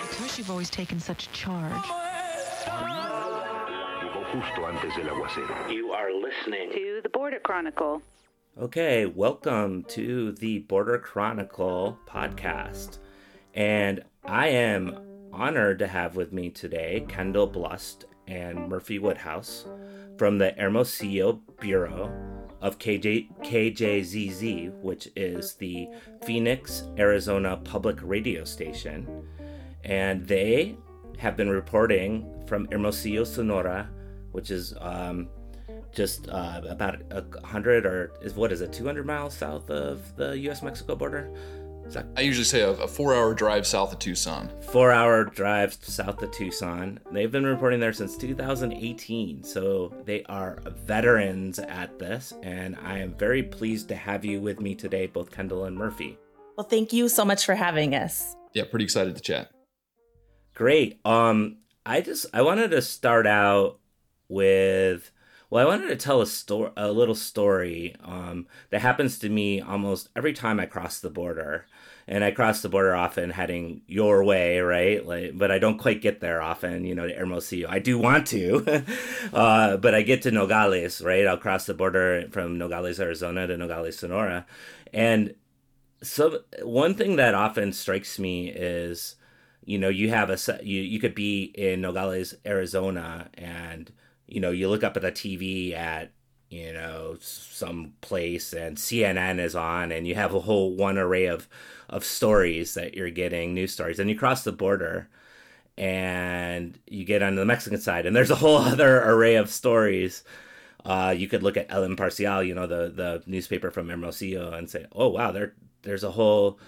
Because you've always taken such charge. You are listening to the Border Chronicle. Okay, welcome to the Border Chronicle podcast. And I am honored to have with me today Kendal Blust and Murphy Woodhouse from the Hermosillo Bureau of KJ, KJZZ, which is the Phoenix, Arizona public radio station. And they have been reporting from Hermosillo, Sonora, which is um, just uh, about a hundred or is what is it, 200 miles south of the U.S.-Mexico border. That- I usually say a, a four-hour drive south of Tucson. Four-hour drive south of Tucson. They've been reporting there since 2018, so they are veterans at this, and I am very pleased to have you with me today, both Kendal and Murphy. Well, thank you so much for having us. Yeah, pretty excited to chat. Great. Um, I just I wanted to start out with well, I wanted to tell a story, a little story um, that happens to me almost every time I cross the border, and I cross the border often heading your way, right? Like, but I don't quite get there often, you know, to Hermosillo. I do want to, uh, but I get to Nogales, right? I'll cross the border from Nogales, Arizona to Nogales, Sonora, and so one thing that often strikes me is, you know, you have a you you could be in Nogales, Arizona, and you know, you look up at the TV at, you know, some place and CNN is on and you have a whole one array of, of stories that you're getting, news stories. And you cross the border and you get on the Mexican side and there's a whole other array of stories. Uh, you could look at El Imparcial, you know, the, the newspaper from Hermosillo and say, oh, wow, there, there's a whole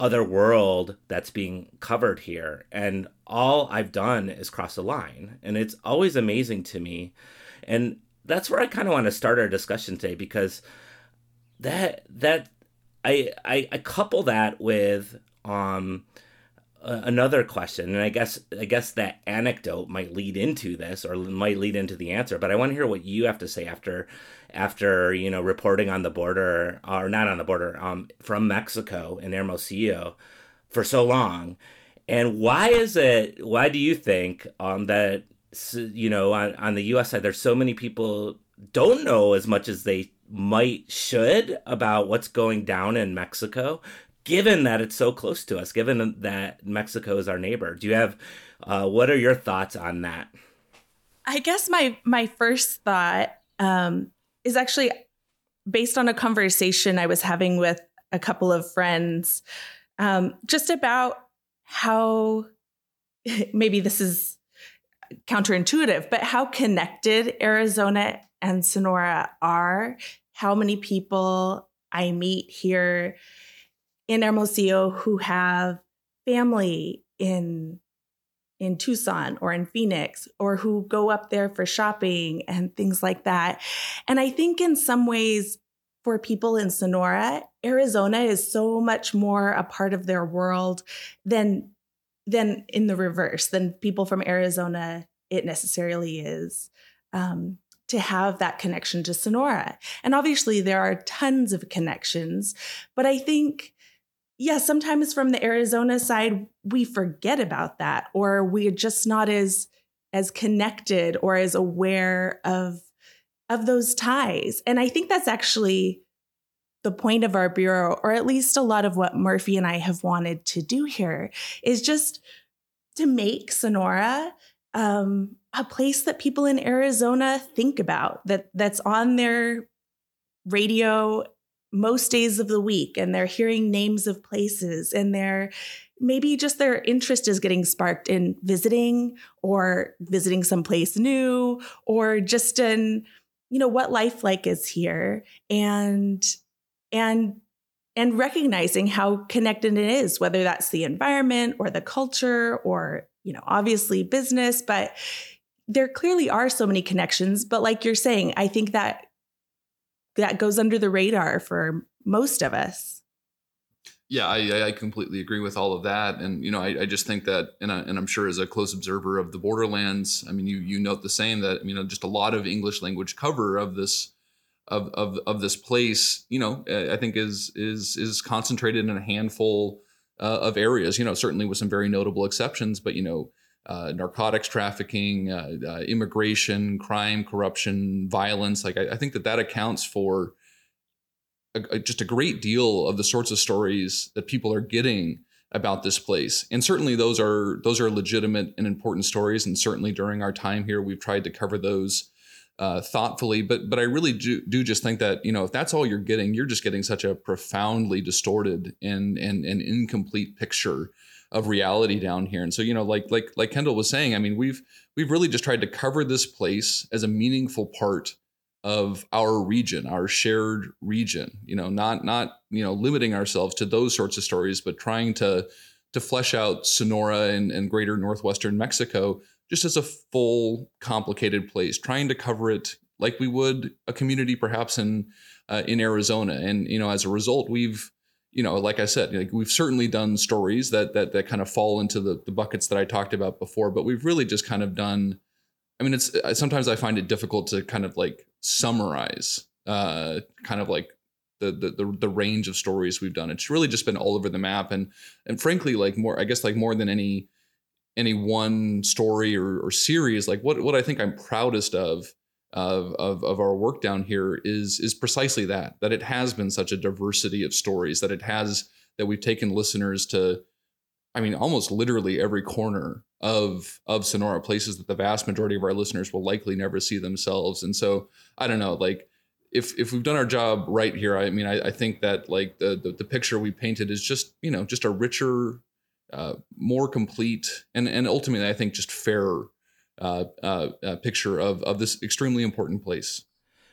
other world that's being covered here. And all I've done is cross a line. And it's always amazing to me. And that's where I kind of want to start our discussion today because that that I I, I couple that with um another question and i guess i guess that anecdote might lead into this or might lead into the answer but i want to hear what you have to say after after you know reporting on the border or not on the border um, from Mexico in Hermosillo for so long, and why is it? Why do you think um, that you know on, on the U.S. side there's so many people don't know as much as they might should about what's going down in Mexico, given that it's so close to us, given that Mexico is our neighbor. Do you have uh, what are your thoughts on that? I guess my my first thought um, is actually based on a conversation I was having with a couple of friends um, just about how maybe this is counterintuitive, but how connected Arizona and Sonora are, how many people I meet here in Hermosillo who have family in in Tucson or in Phoenix or who go up there for shopping and things like that. And I think in some ways, for people in Sonora, Arizona is so much more a part of their world than than in the reverse than people from Arizona it necessarily is um, to have that connection to Sonora. And obviously, there are tons of connections, but I think yeah, sometimes from the Arizona side, we forget about that, or we're just not as as connected or as aware of of those ties. And I think that's actually the point of our bureau, or at least a lot of what Murphy and I have wanted to do here, is just to make Sonora um, a place that people in Arizona think about that that's on their radio most days of the week and they're hearing names of places and they're maybe just their interest is getting sparked in visiting or visiting someplace new or just in you know what life like is here and and and recognizing how connected it is whether that's the environment or the culture or you know obviously business but there clearly are so many connections. But like you're saying i think that that goes under the radar for most of us. Yeah, I, I completely agree with all of that, and you know, I, I just think that, and, I, and I'm sure as a close observer of the borderlands, I mean, you you note the same that you know just a lot of English language cover of this of of of this place, you know, I think is is is concentrated in a handful uh, of areas. You know, certainly with some very notable exceptions, but you know. Uh, narcotics trafficking, uh, uh, immigration, crime, corruption, violence. Like I, I, think that that accounts for a, a, just a great deal of the sorts of stories that people are getting about this place. And certainly those are those are legitimate and important stories. And certainly during our time here, we've tried to cover those uh, thoughtfully. But but I really do, do just think that you know if that's all you're getting, you're just getting such a profoundly distorted and and, and incomplete picture of reality down here. And so you know like like like Kendal was saying, I mean we've we've really just tried to cover this place as a meaningful part of our region, our shared region. You know, not not you know limiting ourselves to those sorts of stories, but trying to to flesh out Sonora and, and greater northwestern Mexico just as a full, complicated place, trying to cover it like we would a community perhaps in uh, in Arizona. And you know, as a result, we've you know, like I said, like we've certainly done stories that that that kind of fall into the, the buckets that I talked about before, but we've really just kind of done I mean, it's sometimes I find it difficult to kind of like summarize, uh, kind of like the, the the the range of stories we've done. It's really just been all over the map, and and frankly, like more, I guess, like more than any any one story or, or series, like what what I think I'm proudest of. Of, of, of our work down here is is precisely that that it has been such a diversity of stories that it has that we've taken listeners to I mean, almost literally every corner of of Sonora, places that the vast majority of our listeners will likely never see themselves. And so, I don't know, like if if we've done our job right here, I mean, I, I think that like the, the, the picture we painted is just you know just a richer, uh, more complete, and and ultimately, I think just fairer uh, uh, uh, picture of of this extremely important place.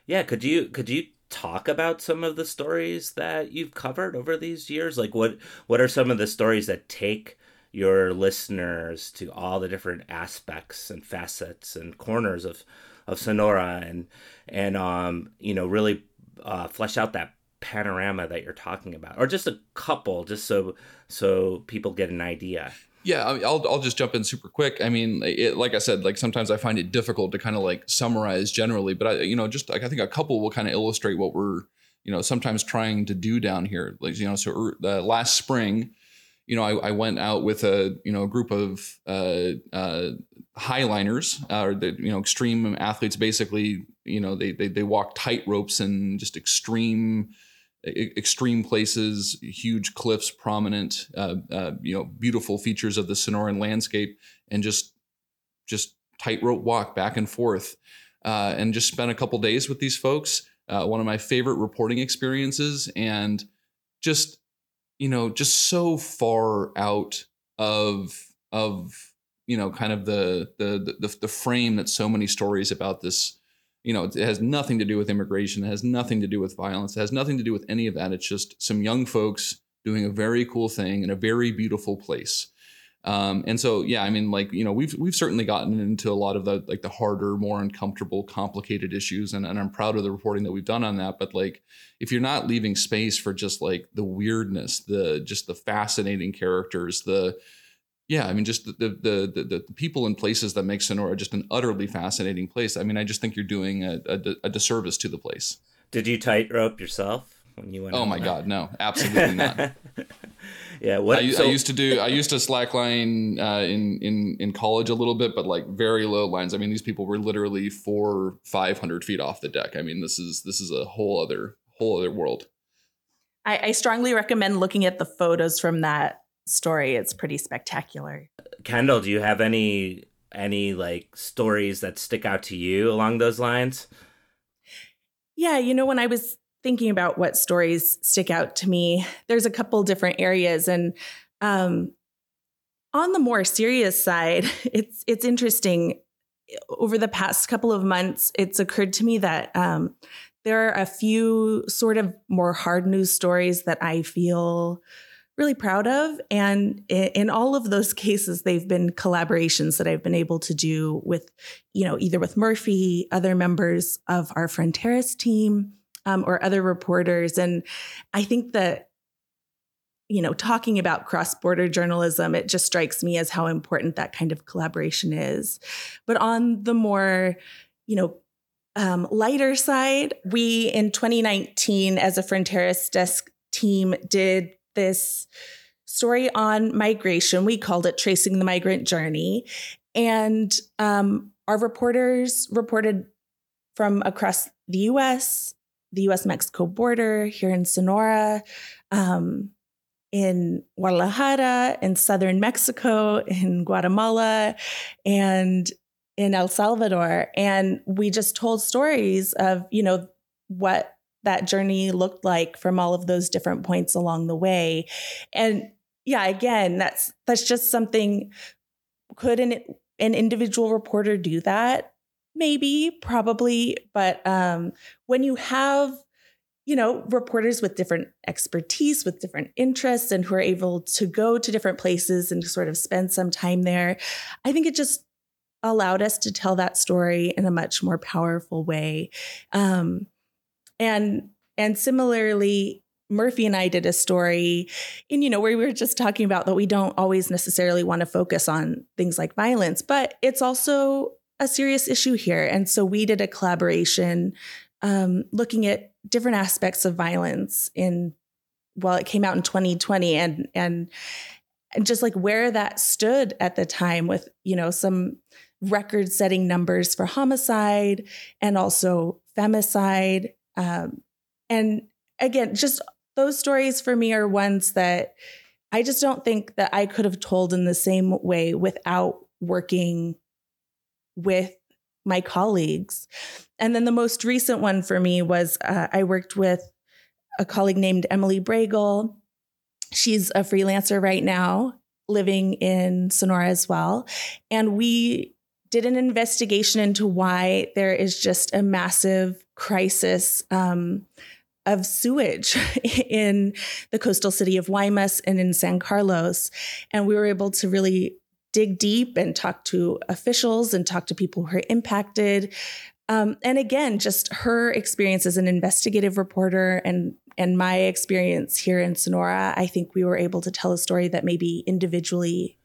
Yeah, could you could you talk about some of the stories that you've covered over these years? Like what what are some of the stories that take your listeners to all the different aspects and facets and corners of of Sonora and and um you know really uh, flesh out that panorama that you're talking about or just a couple just so so people get an idea yeah, I will I'll just jump in super quick. I mean, it, like I said, like sometimes I find it difficult to kind of like summarize generally, but I, you know, just like I think a couple will kind of illustrate what we're, you know, sometimes trying to do down here. Like, you know, so the last spring, you know, I, I, went out with a, you know, a group of uh, uh, highliners, uh, or the, you know, extreme athletes. Basically, you know, they they they walk tight ropes and just extreme extreme places, huge cliffs, prominent, uh, uh, you know, beautiful features of the Sonoran landscape, and just just tightrope walk back and forth, uh, and just spent a couple days with these folks. Uh, one of my favorite reporting experiences, and just you know, just so far out of of you know, kind of the the the, the frame that so many stories about this you know, it has nothing to do with immigration. It has nothing to do with violence. It has nothing to do with any of that. It's just some young folks doing a very cool thing in a very beautiful place. Um, and so, yeah, I mean, like you know, we've we've certainly gotten into a lot of the like the harder, more uncomfortable, complicated issues, and, and I'm proud of the reporting that we've done on that. But like, if you're not leaving space for just like the weirdness, the just the fascinating characters, the yeah, I mean, just the, the the, the people and places that make Sonora just an utterly fascinating place. I mean, I just think you're doing a, a, a disservice to the place. Did you tightrope yourself when you went? Oh my there? God, no, absolutely not. yeah, what I, so- I, used to do. I used to slackline uh, in in in college a little bit, but like very low lines. I mean, these people were literally four, five hundred feet off the deck. I mean, this is this is a whole other whole other world. I, I strongly recommend looking at the photos from that story. It's pretty spectacular. Kendal, do you have any any like stories that stick out to you along those lines? Yeah, you know, when I was thinking about what stories stick out to me, there's a couple different areas and um on the more serious side, it's it's interesting over the past couple of months, it's occurred to me that um, there are a few sort of more hard news stories that I feel really proud of. And in all of those cases, they've been collaborations that I've been able to do with, you know, either with Murphy, other members of our Fronteras team, um, or other reporters. And I think that, you know, talking about cross border journalism, it just strikes me as how important that kind of collaboration is. But on the more, you know, um, lighter side, we in 2019, as a Fronteras desk team, did this story on migration. We called it Tracing the Migrant Journey. And um, our reporters reported from across the US, the US Mexico border, here in Sonora, um, in Guadalajara, in southern Mexico, in Guatemala, and in El Salvador. And we just told stories of, you know, what that journey looked like from all of those different points along the way. And yeah, again, that's that's just something could an an individual reporter do that? Maybe, probably, but um when you have you know, reporters with different expertise, with different interests, and who are able to go to different places and sort of spend some time there. I think it just allowed us to tell that story in a much more powerful way. Um, and and similarly, Murphy and I did a story in, you know, where we were just talking about that we don't always necessarily want to focus on things like violence, but it's also a serious issue here. And so we did a collaboration um, looking at different aspects of violence in, well, it came out in 2020 and, and, and just like where that stood at the time with, you know, some record setting numbers for homicide and also femicide. Um, and again, just those stories for me are ones that I just don't think that I could have told in the same way without working with my colleagues. And then the most recent one for me was uh, I worked with a colleague named Emily Bregel. She's a freelancer right now, living in Sonora as well. And we did an investigation into why there is just a massive crisis um, of sewage in the coastal city of Guaymas and in San Carlos. And we were able to really dig deep and talk to officials and talk to people who are impacted. Um, and again, just her experience as an investigative reporter and and my experience here in Sonora, I think we were able to tell a story that maybe individually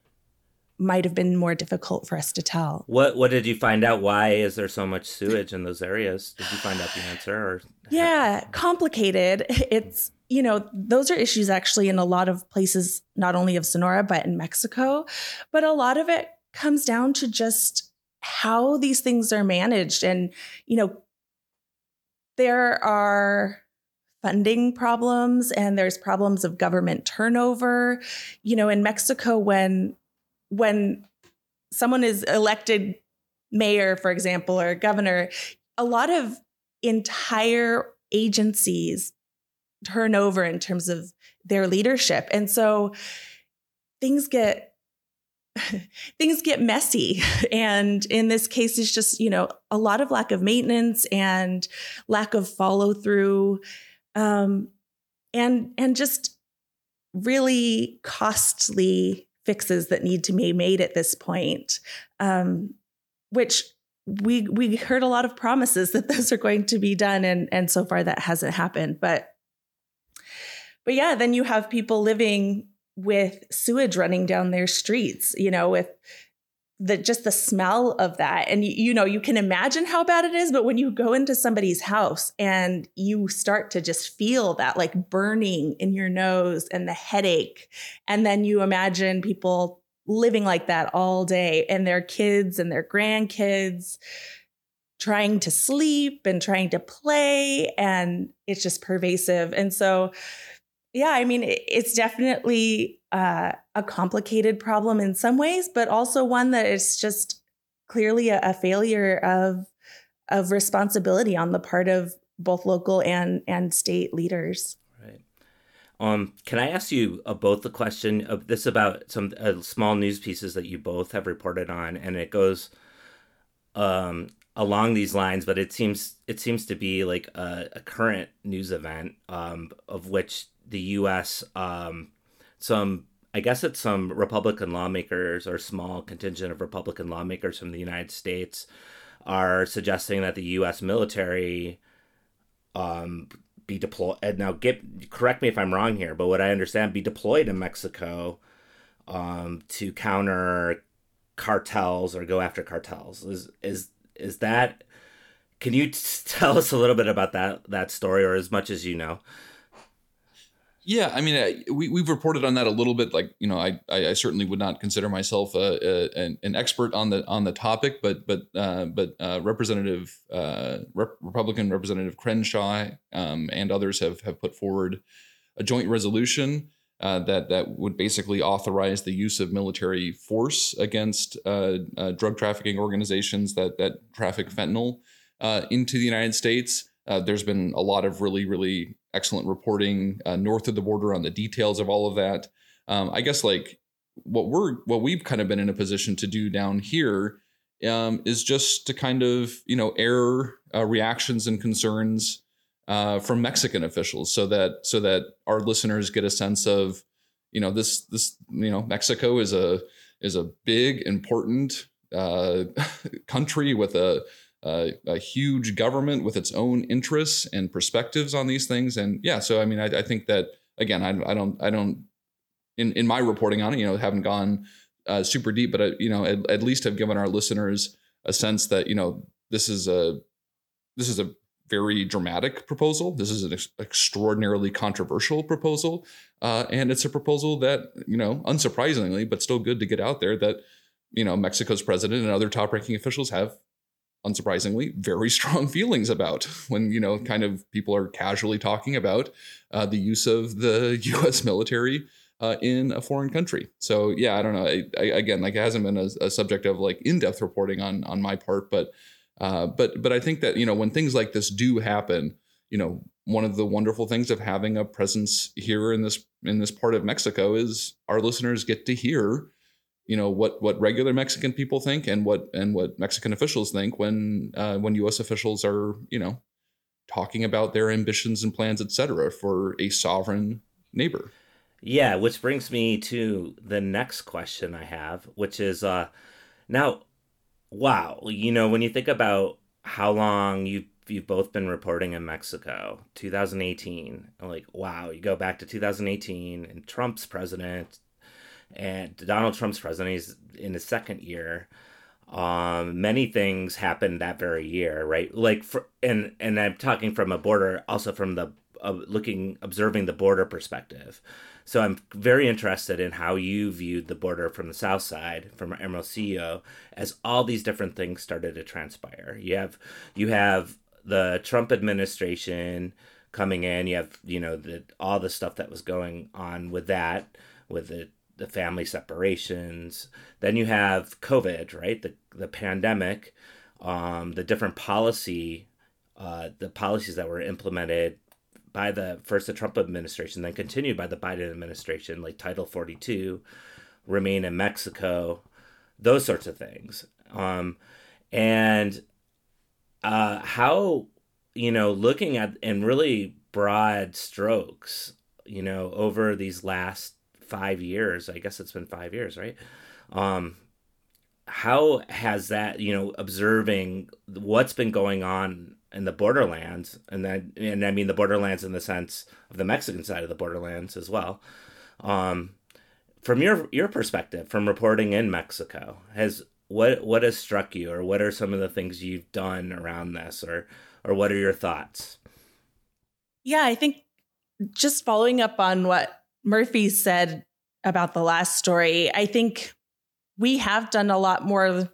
might have been more difficult for us to tell. What what did you find out? Why is there so much sewage in those areas? Did you find out the answer? Or yeah, complicated. It's you know those are issues actually in a lot of places, not only of Sonora but in Mexico, but a lot of it comes down to just how these things are managed, and you know there are funding problems and there's problems of government turnover. You know, in Mexico, when when someone is elected mayor, for example, or governor, a lot of entire agencies turn over in terms of their leadership. And so things get things get messy and in this case it's just you know a lot of lack of maintenance and lack of follow through um, and and just really costly fixes that need to be made at this point, um, which we we heard a lot of promises that those are going to be done, and and so far that hasn't happened. But but yeah, then you have people living with sewage running down their streets, you know, with the just the smell of that. And you, you, know you can imagine how bad it is but when you go into somebody's house and you start to just feel that like burning in your nose and the headache and then you imagine people living like that all day and their kids and their grandkids trying to sleep and trying to play and it's just pervasive. And so yeah i mean it's definitely uh, a complicated problem in some ways, but also one that is just clearly a, a failure of of responsibility on the part of both local and and state leaders. Right. Um, can I ask you uh, both the question of this about some uh, small news pieces that you both have reported on, and it goes um, along these lines, but it seems it seems to be like a, a current news event um, of which the U.S. Um, some I guess it's some Republican lawmakers or small contingent of Republican lawmakers from the United States are suggesting that the U.S. military um, be deployed. Now, get correct me if I'm wrong here, but what I understand, be deployed in Mexico um, to counter cartels or go after cartels. Is is is that can you tell us a little bit about that that story, or as much as you know? Yeah, I mean, we we've reported on that a little bit. Like, you know, I I, I certainly would not consider myself a, a, an, an expert on the on the topic, but but uh, but uh, Representative uh, Rep- Republican Representative Crenshaw um, and others have have put forward a joint resolution uh, that that would basically authorize the use of military force against uh, uh, drug trafficking organizations that that traffic fentanyl into the United States. there's been a lot of really really excellent reporting uh, north of the border on the details of all of that. Um, I guess like what we're what we've kind of been in a position to do down here um, is just to kind of you know air uh, reactions and concerns uh, from Mexican officials, so that so that our listeners get a sense of you know this this you know Mexico is a is a big important uh, country with a uh, a huge government with its own interests and perspectives on these things. And yeah, so I mean, I, I think that again, I, I, don't, I don't, in in my reporting on it, you know, haven't gone uh, super deep, but I, you know, at, at least have given our listeners a sense that you know this is a this is a very dramatic proposal. This is an ex- extraordinarily controversial proposal, uh, and it's a proposal that you know, unsurprisingly, but still good to get out there that you know Mexico's president and other top-ranking officials have unsurprisingly, very strong feelings about when, you know, kind of people are casually talking about uh, the use of the US military uh, in a foreign country. So, yeah, I don't know. I, I, again, like it hasn't been a, a, subject of like in-depth reporting on on my part, but uh, but but I think that you know when things like this do happen, you know, one of the wonderful things of having a presence here in this in this part of Mexico is our listeners get to hear you know what what regular Mexican people think and what and what Mexican officials think when uh, when U.S. officials are you know talking about their ambitions and plans, et cetera, for a sovereign neighbor. Yeah, which brings me to the next question I have, which is uh, now, wow, you know, when you think about how long you've you've both been reporting in Mexico, 2018, like wow, you go back to 2018 and Trump's president, and Donald Trump's president. He's in his second year. Um, many things happened that very year, right? Like, for, and and I'm talking from a border, also from the uh, looking, observing the border perspective. So I'm very interested in how you viewed the border from the south side, from Hermosillo, as all these different things started to transpire. You have you have the Trump administration coming in. You have you know the all the stuff that was going on with that, with the the family separations. Then you have COVID, right? The the pandemic, um, the different policy, uh, the policies that were implemented by the first the Trump administration, then continued by the Biden administration, like Title Forty Two, remain in Mexico, those sorts of things. Um, and uh, how you know looking at in really broad strokes, you know, over these last five years. I guess it's been five years, right? Um, how has that, you know, observing what's been going on in the borderlands, and then, and I mean the borderlands in the sense of the Mexican side of the borderlands as well. Um, from your your perspective, from reporting in Mexico, has what what has struck you, or what are some of the things you've done around this, or or what are your thoughts? Yeah, I think just following up on what Murphy said about the last story, I think we have done a lot more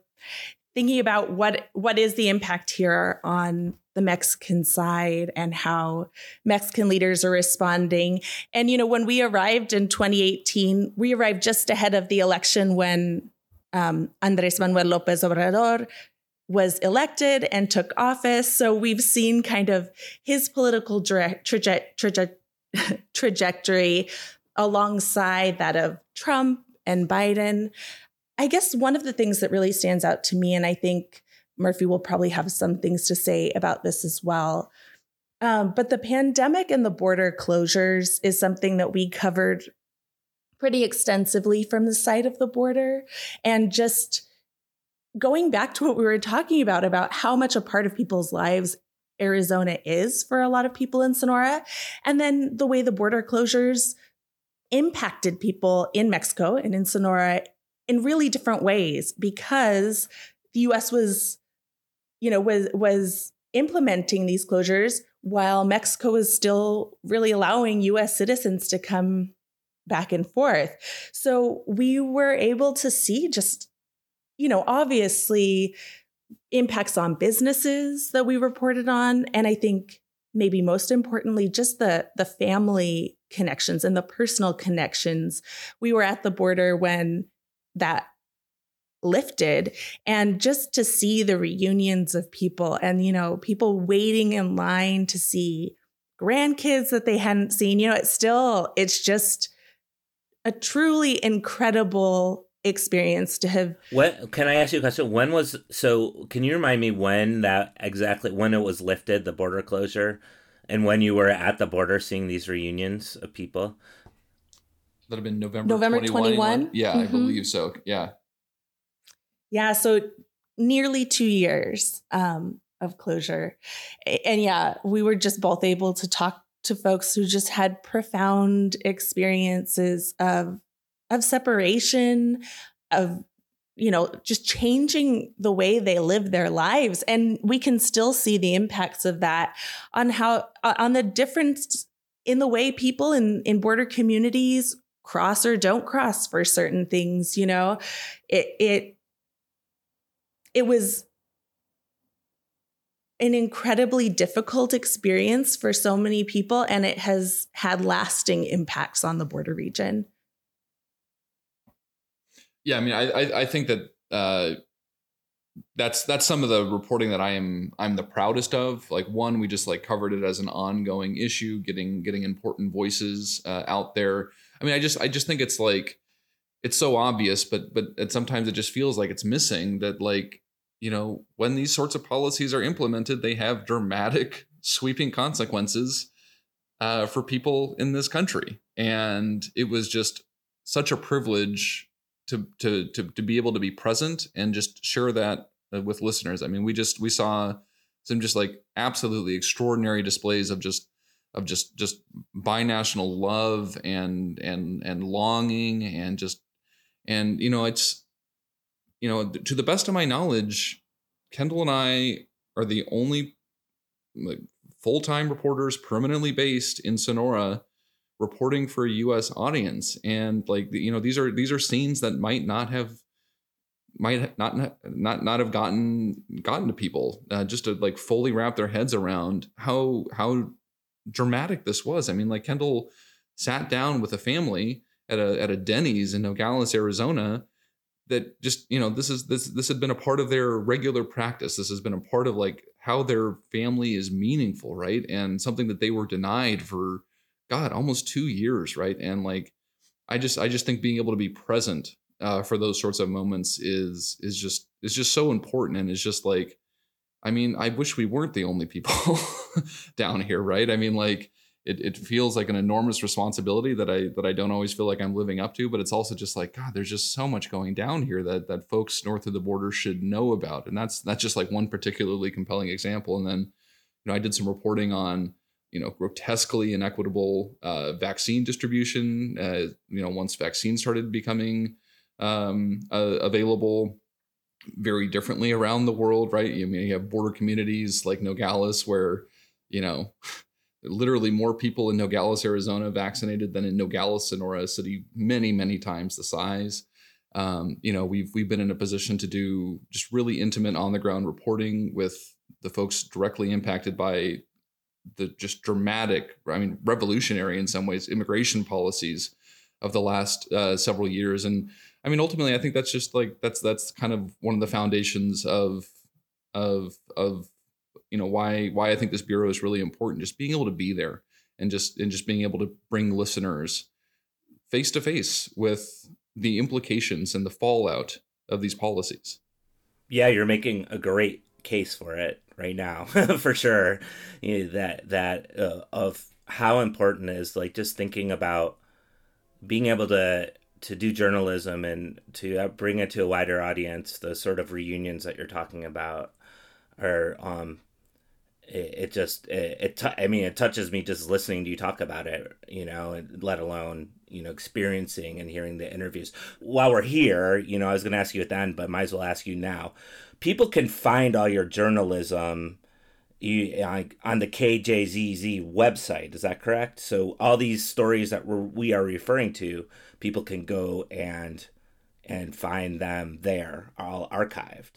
thinking about what what is the impact here on the Mexican side and how Mexican leaders are responding. And you know, when we arrived in 2018, we arrived just ahead of the election when um, Andres Manuel Lopez Obrador was elected and took office. So we've seen kind of his political traje- traje- trajectory alongside that of Trump and Biden. I guess one of the things that really stands out to me, and I think Murphy will probably have some things to say about this as well. Um, but the pandemic and the border closures is something that we covered pretty extensively from the side of the border. And just going back to what we were talking about, about how much a part of people's lives Arizona is for a lot of people in Sonora, and then the way the border closures impacted people in Mexico and in Sonora in really different ways because the US was you know was was implementing these closures while Mexico was still really allowing US citizens to come back and forth. So we were able to see just, you know, obviously impacts on businesses that we reported on. And I think maybe most importantly, just the, the family connections and the personal connections. We were at the border when that lifted and just to see the reunions of people and you know people waiting in line to see grandkids that they hadn't seen you know it's still it's just a truly incredible experience to have what can i ask you a question when was so can you remind me when that exactly when it was lifted the border closure and when you were at the border seeing these reunions of people that have been november november 21, 21? yeah mm-hmm. i believe so yeah yeah, so nearly two years um, of closure. And yeah, we were just both able to talk to folks who just had profound experiences of of separation, of you know, just changing the way they live their lives. And we can still see the impacts of that on how uh, on the difference in the way people in, in border communities cross or don't cross for certain things, you know. It it it was an incredibly difficult experience for so many people, and it has had lasting impacts on the border region. Yeah, I mean, I I, I think that uh, that's that's some of the reporting that I am I'm the proudest of. Like one, we just like covered it as an ongoing issue, getting getting important voices uh, out there. I mean, I just I just think it's like it's so obvious, but but sometimes it just feels like it's missing that like you know, when these sorts of policies are implemented, they have dramatic, sweeping consequences uh, for people in this country. And it was just such a privilege to, to to to be able to be present and just share that uh, with listeners. I mean, we just we saw some just like absolutely extraordinary displays of just of just just binational love and and and longing and just and you know it's you know, to the best of my knowledge, Kendal and I are the only like, full-time reporters permanently based in Sonora reporting for a US audience. And like you know these are these are scenes that might not have might not not not have gotten gotten to people uh, just to like fully wrap their heads around how how dramatic this was. I mean, like Kendal sat down with a family at a at a Denny's in Nogales, Arizona, that just you know this is this this had been a part of their regular practice. This has been a part of like how their family is meaningful right? And something that they were denied for god almost 2 years right? And like i just i just think being able to be present uh, for those sorts of moments is is just is just so important. And it's just like i mean i wish we weren't the only people down here right? I mean like it, it feels like an enormous responsibility that I that I don't always feel like I'm living up to, but it's also just like God, there's just so much going down here that that folks north of the border should know about, and that's that's just like one particularly compelling example. And then, you know, I did some reporting on you know grotesquely inequitable uh, vaccine distribution. Uh, you know, once vaccines started becoming um, uh, available very differently around the world, right? I mean, you have border communities like Nogales where you know literally more people in Nogales, Arizona vaccinated than in Nogales, Sonora, a city many, many times the size. Um, you know, we've we've been in a position to do just really intimate on the ground reporting with the folks directly impacted by the just dramatic, I mean, revolutionary in some ways, immigration policies of the last uh, several years. And I mean, ultimately, I think that's just like that's that's kind of one of the foundations of of of you know why why I think this bureau is really important. Just being able to be there and just and just being able to bring listeners face to face with the implications and the fallout of these policies. Yeah, you're making a great case for it right now, for sure. You know, that that uh, of how important is like just thinking about being able to to do journalism and to uh, bring it to a wider audience. The sort of reunions that you're talking about are um, it, it just it, it t- I mean it touches me just listening to you talk about it you know let alone you know experiencing and hearing the interviews while we're here you know i was going to ask you at the end but might as well ask you now people can find all your journalism you on the KJZZ website. Is that correct? So all these stories that we're, we are referring to, people can go and and find them there, all archived.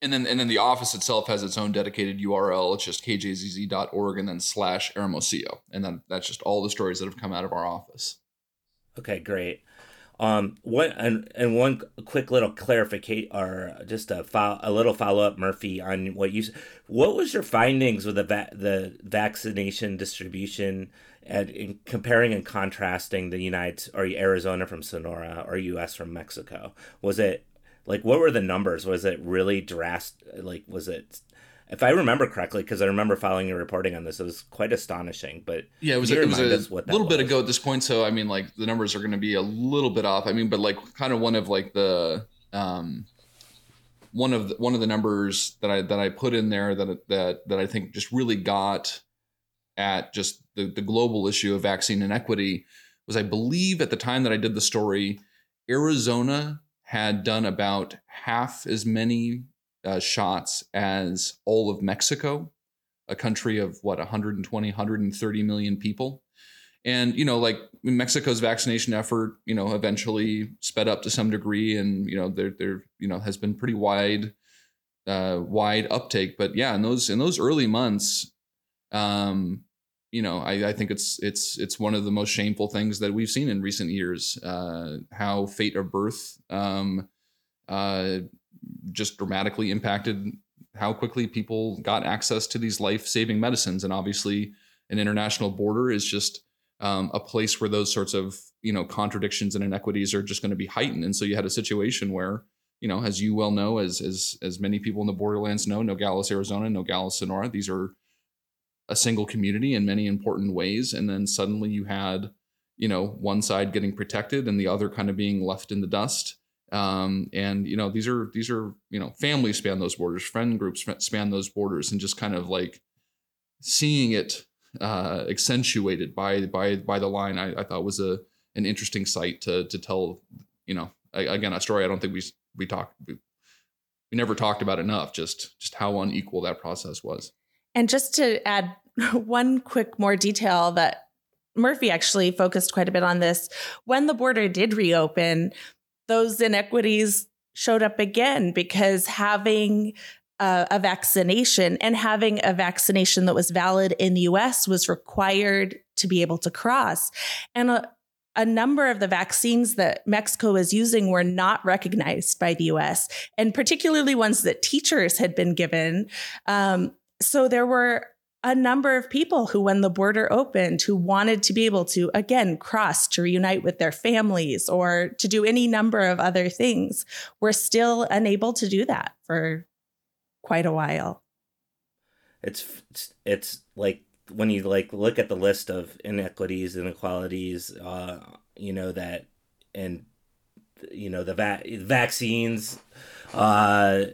And then and then the office itself has its own dedicated URL. It's just kjzz.org and then slash Hermosillo. And then that's just all the stories that have come out of our office. Okay, great. Um, what and and one quick little clarification or just a fo- a little follow up, Murphy, on what you what was your findings with the va- the vaccination distribution and in comparing and contrasting the United or Arizona from Sonora or U.S. from Mexico? Was it like what were the numbers? Was it really drastic? Like was it if I remember correctly, because I remember following your reporting on this, it was quite astonishing. But yeah, it was, it was a little bit ago at this point. So I mean, like the numbers are going to be a little bit off. I mean, but like kind of one of like the um, one of the, one of the numbers that I that I put in there that that that I think just really got at just the the global issue of vaccine inequity was I believe at the time that I did the story, Arizona had done about half as many uh, shots as all of Mexico, a country of what 120, 130 million people. And you know, like Mexico's vaccination effort, you know, eventually sped up to some degree, and you know, there there you know has been pretty wide, uh, wide uptake. But yeah, in those in those early months, um, you know, I, I, think it's it's it's one of the most shameful things that we've seen in recent years. Uh, how fate of birth um, uh, just dramatically impacted how quickly people got access to these life-saving medicines. And obviously an international border is just um, a place where those sorts of you know contradictions and inequities are just going to be heightened. And so you had a situation where you know as you well know as as as many people in the borderlands know nogales arizona nogales sonora these are a single community in many important ways. And then suddenly you had you know one side getting protected and the other kind of being left in the dust um, and you know these are these are you know families span those borders friend groups span those borders and just kind of like seeing it uh, accentuated by by by the line I, I thought was a an interesting sight to to tell you know again a story I don't think we we talked we, we never talked about enough just just how unequal that process was. And just to add one quick more detail that Murphy actually focused quite a bit on this when the border did reopen those inequities showed up again because having a, a vaccination and having a vaccination that was valid in the US was required to be able to cross. And a, a number of the vaccines that Mexico was using were not recognized by the US, and particularly ones that teachers had been given. Um, so there were a number of people who, when the border opened, who wanted to be able to, again, cross to reunite with their families or to do any number of other things, were still unable to do that for quite a while. It's, it's, like when you like look at the list of inequities, inequalities, uh, you know, that, and, you know, the va- vaccines, uh,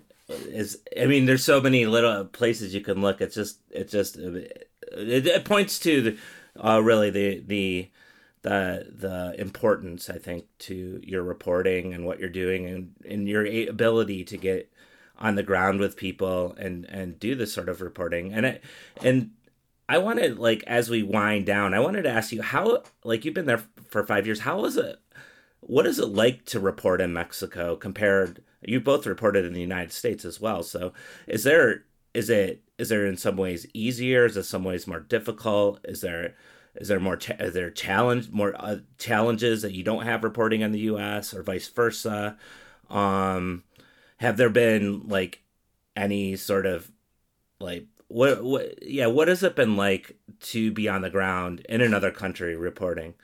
is I mean, there's so many little places you can look. It's just it just it, it points to the, uh, really the the the the importance I think to your reporting and what you're doing and and your ability to get on the ground with people and and do this sort of reporting and it and I wanted like as we wind down I wanted to ask you how like you've been there for 5 years how is it what is it like to report in Mexico compared you both reported in the United States as well. So is there is it is there in some ways easier? Is it some ways more difficult? Is there is there more is there challenge more uh, challenges that you don't have reporting in the U.S. or vice versa? Um, have there been like any sort of like what what yeah what has it been like to be on the ground in another country reporting?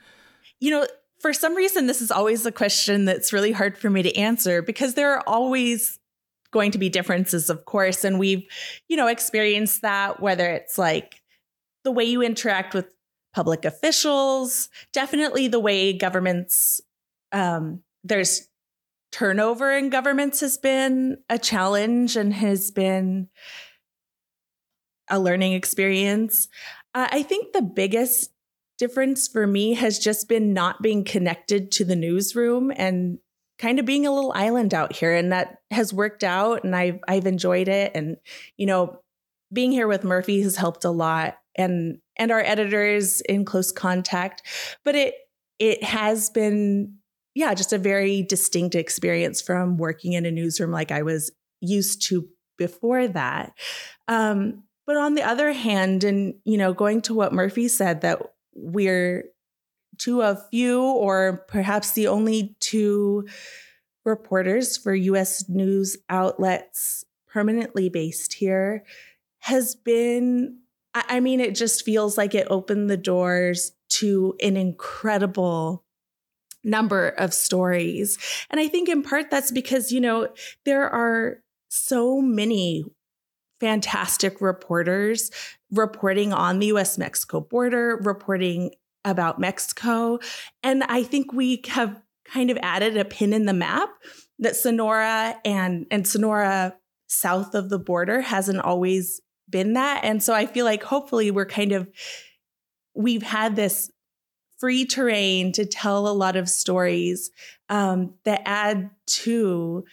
You know, for some reason, this is always a question that's really hard for me to answer because there are always going to be differences, of course. And we've, you know, experienced that, whether it's like the way you interact with public officials, definitely the way governments, um, there's turnover in governments has been a challenge and has been a learning experience. Uh, I think the biggest difference for me has just been not being connected to the newsroom and kind of being a little island out here and that has worked out and I've I've enjoyed it and you know being here with Murphy has helped a lot and and our editors in close contact. But it it has been yeah, just a very distinct experience from working in a newsroom like I was used to before that. Um, but on the other hand, and you know, going to what Murphy said that we're two of few or perhaps the only two reporters for US news outlets permanently based here has been I mean it just feels like it opened the doors to an incredible number of stories. And I think in part that's because, you know, there are so many fantastic reporters reporting on the US Mexico border, reporting about Mexico. And I think we have kind of added a pin in the map that Sonora and, and Sonora south of the border hasn't always been that. And so I feel like hopefully we're kind of, we've had this free terrain to tell a lot of stories um, that add to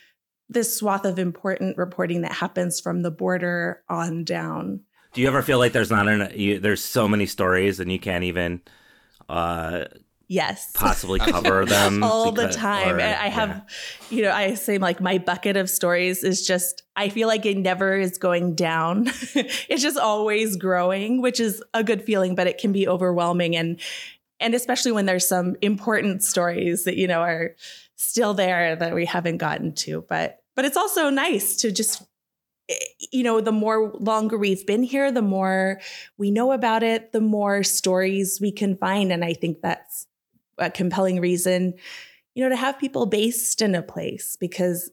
this swath of important reporting that happens from the border on down. Do you ever feel like there's not an You, there's so many stories and you can't even uh, yes possibly cover them all because, the time or, i have yeah. you know i say like my bucket of stories is just i feel like it never is going down it's just always growing which is a good feeling but it can be overwhelming and and especially when there's some important stories that you know are still there that we haven't gotten to but but it's also nice to just eh, you know the more longer we've been here the more we know about it the more stories we can find and i think that's a compelling reason, you know, to have people based in a place because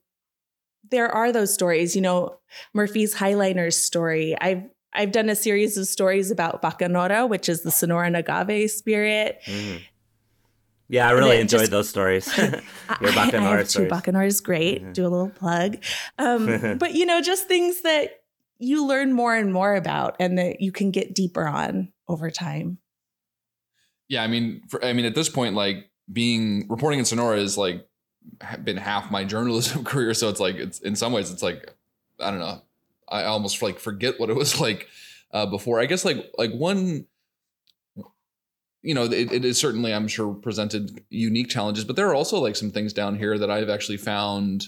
there are those stories, you know, Murphy's Highliners story. I've I've done a series of stories about Bacanora, which is the Sonoran agave spirit. Mm. Yeah, I really enjoyed just, those stories. Your Bacanora I, I have stories. Two Bacanora is great. Mm-hmm. Do a little plug. Um, but you know, just things that you learn more and more about and that you can get deeper on over time yeah, I mean, for, I mean, at this point, like being reporting in Sonora is like been half my journalism career. So it's like it's in some ways it's like I don't know. I almost like forget what it was like uh, before. I guess like like one you know, it, it is certainly, I'm sure, presented unique challenges, but there are also like some things down here that I've actually found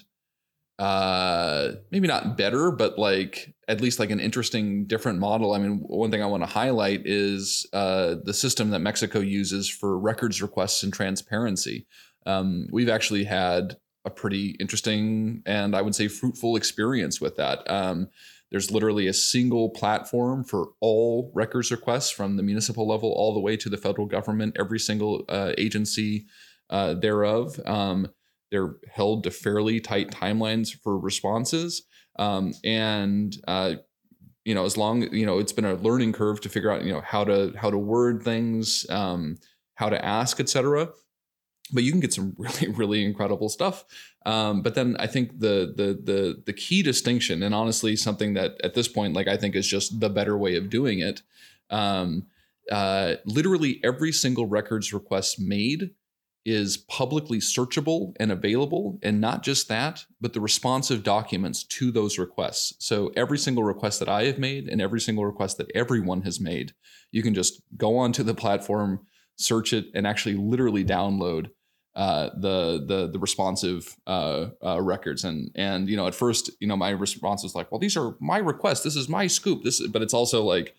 uh maybe not better but like at least like an interesting different model. I mean one thing i want to highlight is uh the system that mexico uses for records requests and transparency. Um we've actually had a pretty interesting and i would say fruitful experience with that. Um there's literally a single platform for all records requests from the municipal level all the way to the federal government every single uh, agency uh, thereof um, they're held to fairly tight timelines for responses. Um, and uh, you know, as long you know, it's been a learning curve to figure out you know how to how to word things, um, how to ask, etc. But you can get some really really incredible stuff. Um, but then I think the the the the key distinction, and honestly, something that at this point, like I think is just the better way of doing it. Um, uh, literally every single records request made is publicly searchable and available. And not just that, but the responsive documents to those requests. So every single request that I have made and every single request that everyone has made, you can just go onto the platform, search it, and actually literally download uh, the the the responsive uh, uh, records. And and you know, at first, you know, my response was like, well, these are my requests. This is my scoop. This, is, but it's also like,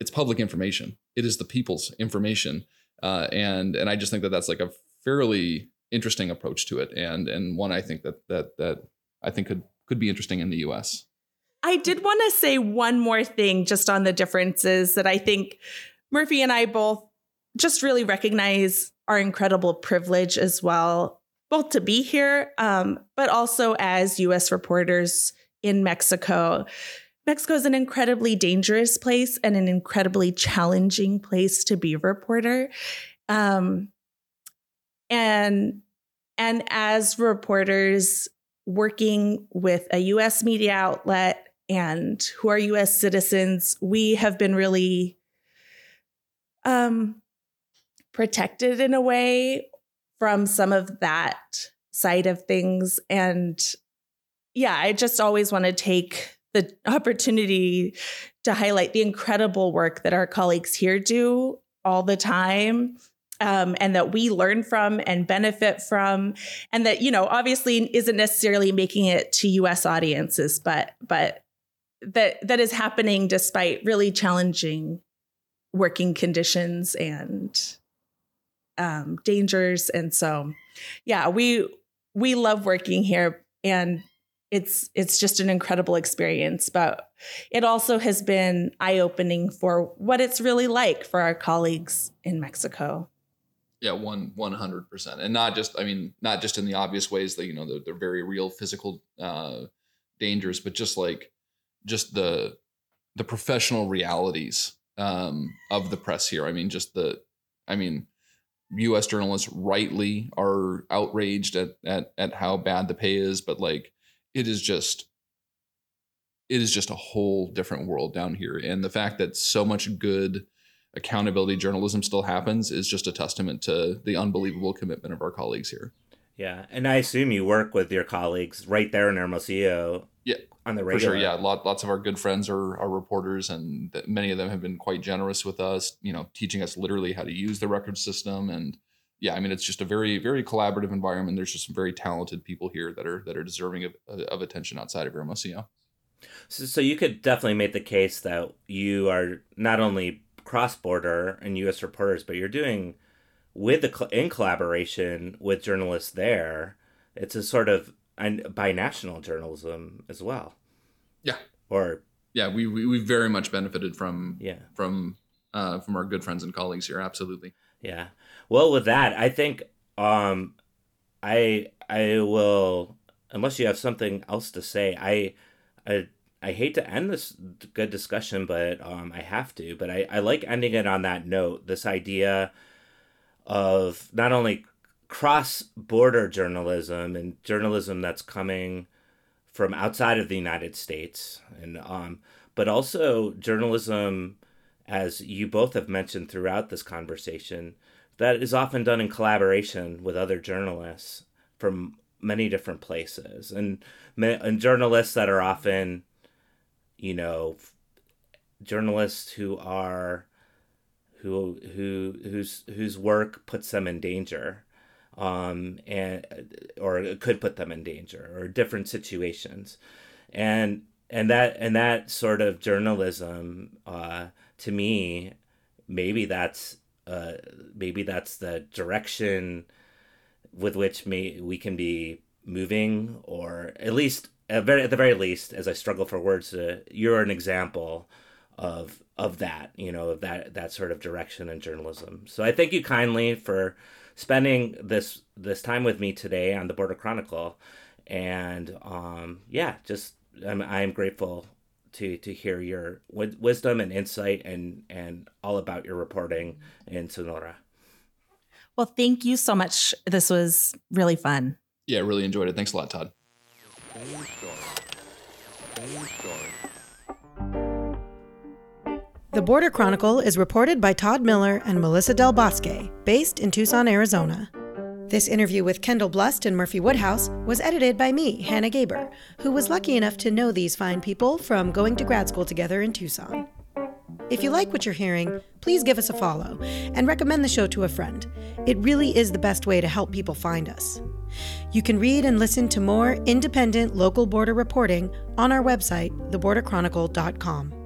it's public information. It is the people's information. Uh, and and I just think that that's like a fairly interesting approach to it, and and one I think that that that I think could could be interesting in the U.S. I did want to say one more thing just on the differences that I think Murphy and I both just really recognize our incredible privilege as well, both to be here, um, but also as US reporters in Mexico. Mexico is an incredibly dangerous place and an incredibly challenging place to be a reporter. Um, and and as reporters working with a US media outlet and who are US citizens, we have been really um, protected in a way from some of that side of things. And yeah, I just always want to take the opportunity to highlight the incredible work that our colleagues here do all the time um, and that we learn from and benefit from and that you know obviously isn't necessarily making it to us audiences but but that that is happening despite really challenging working conditions and um, dangers. And so yeah we we love working here and it's it's just an incredible experience but it also has been eye-opening for what it's really like for our colleagues in mexico. Yeah one 100% and not just i mean not just in the obvious ways that you know they're, they're very real physical uh dangers but just like just the the professional realities um of the press here. I mean just the i mean us journalists rightly are outraged at at at how bad the pay is but like it is just it is just a whole different world down here. And the fact that so much good accountability journalism still happens is just a testament to the unbelievable commitment of our colleagues here Yeah, and I assume you work with your colleagues right there in Hermosillo. Yeah, on the for sure yeah lot, lots of our good friends are, are reporters and th- many of them have been quite generous with us you know teaching us literally how to use the record system and yeah i mean it's just a very very collaborative environment there's just some very talented people here that are that are deserving of, of attention outside of hermosillo So, so you could definitely make the case that you are not only cross-border and U.S. reporters, but you're doing with the in collaboration with journalists there. It's a sort of an binational journalism as well. Yeah. Or yeah we we, we very much benefited from yeah. from uh from our good friends and colleagues here absolutely Yeah. Well, with that, I think um I I will unless you have something else to say. I I I hate to end this good discussion, but um I have to. But I I like ending it on that note. This idea of not only cross-border journalism and journalism that's coming from outside of the United States and um but also journalism as you both have mentioned throughout this conversation that is often done in collaboration with other journalists from many different places. And and journalists that are often you know journalists who are who who whose whose work puts them in danger um and or could put them in danger or different situations. And and that and that sort of journalism uh to me maybe that's uh maybe that's the direction with which may we can be moving or at least at, very, at the very least as i struggle for words uh, you're an example of of that you know of that that sort of direction in journalism. So i thank you kindly for spending this this time with me today on the border chronicle. And um yeah just i'm i'm grateful to to hear your w- wisdom and insight and and all about your reporting in sonora. Well thank you so much. This was really fun. Yeah really enjoyed it. Thanks a lot todd The Border Chronicle is reported by Todd Miller and Melissa Del Bosque, based in Tucson, Arizona. This interview with Kendal Blust and Murphy Woodhouse was edited by me, Hannah Gaber, who was lucky enough to know these fine people from going to grad school together in Tucson. If you like what you're hearing, please give us a follow and recommend the show to a friend. It really is the best way to help people find us. You can read and listen to more independent local border reporting on our website, theborderchronicle.com.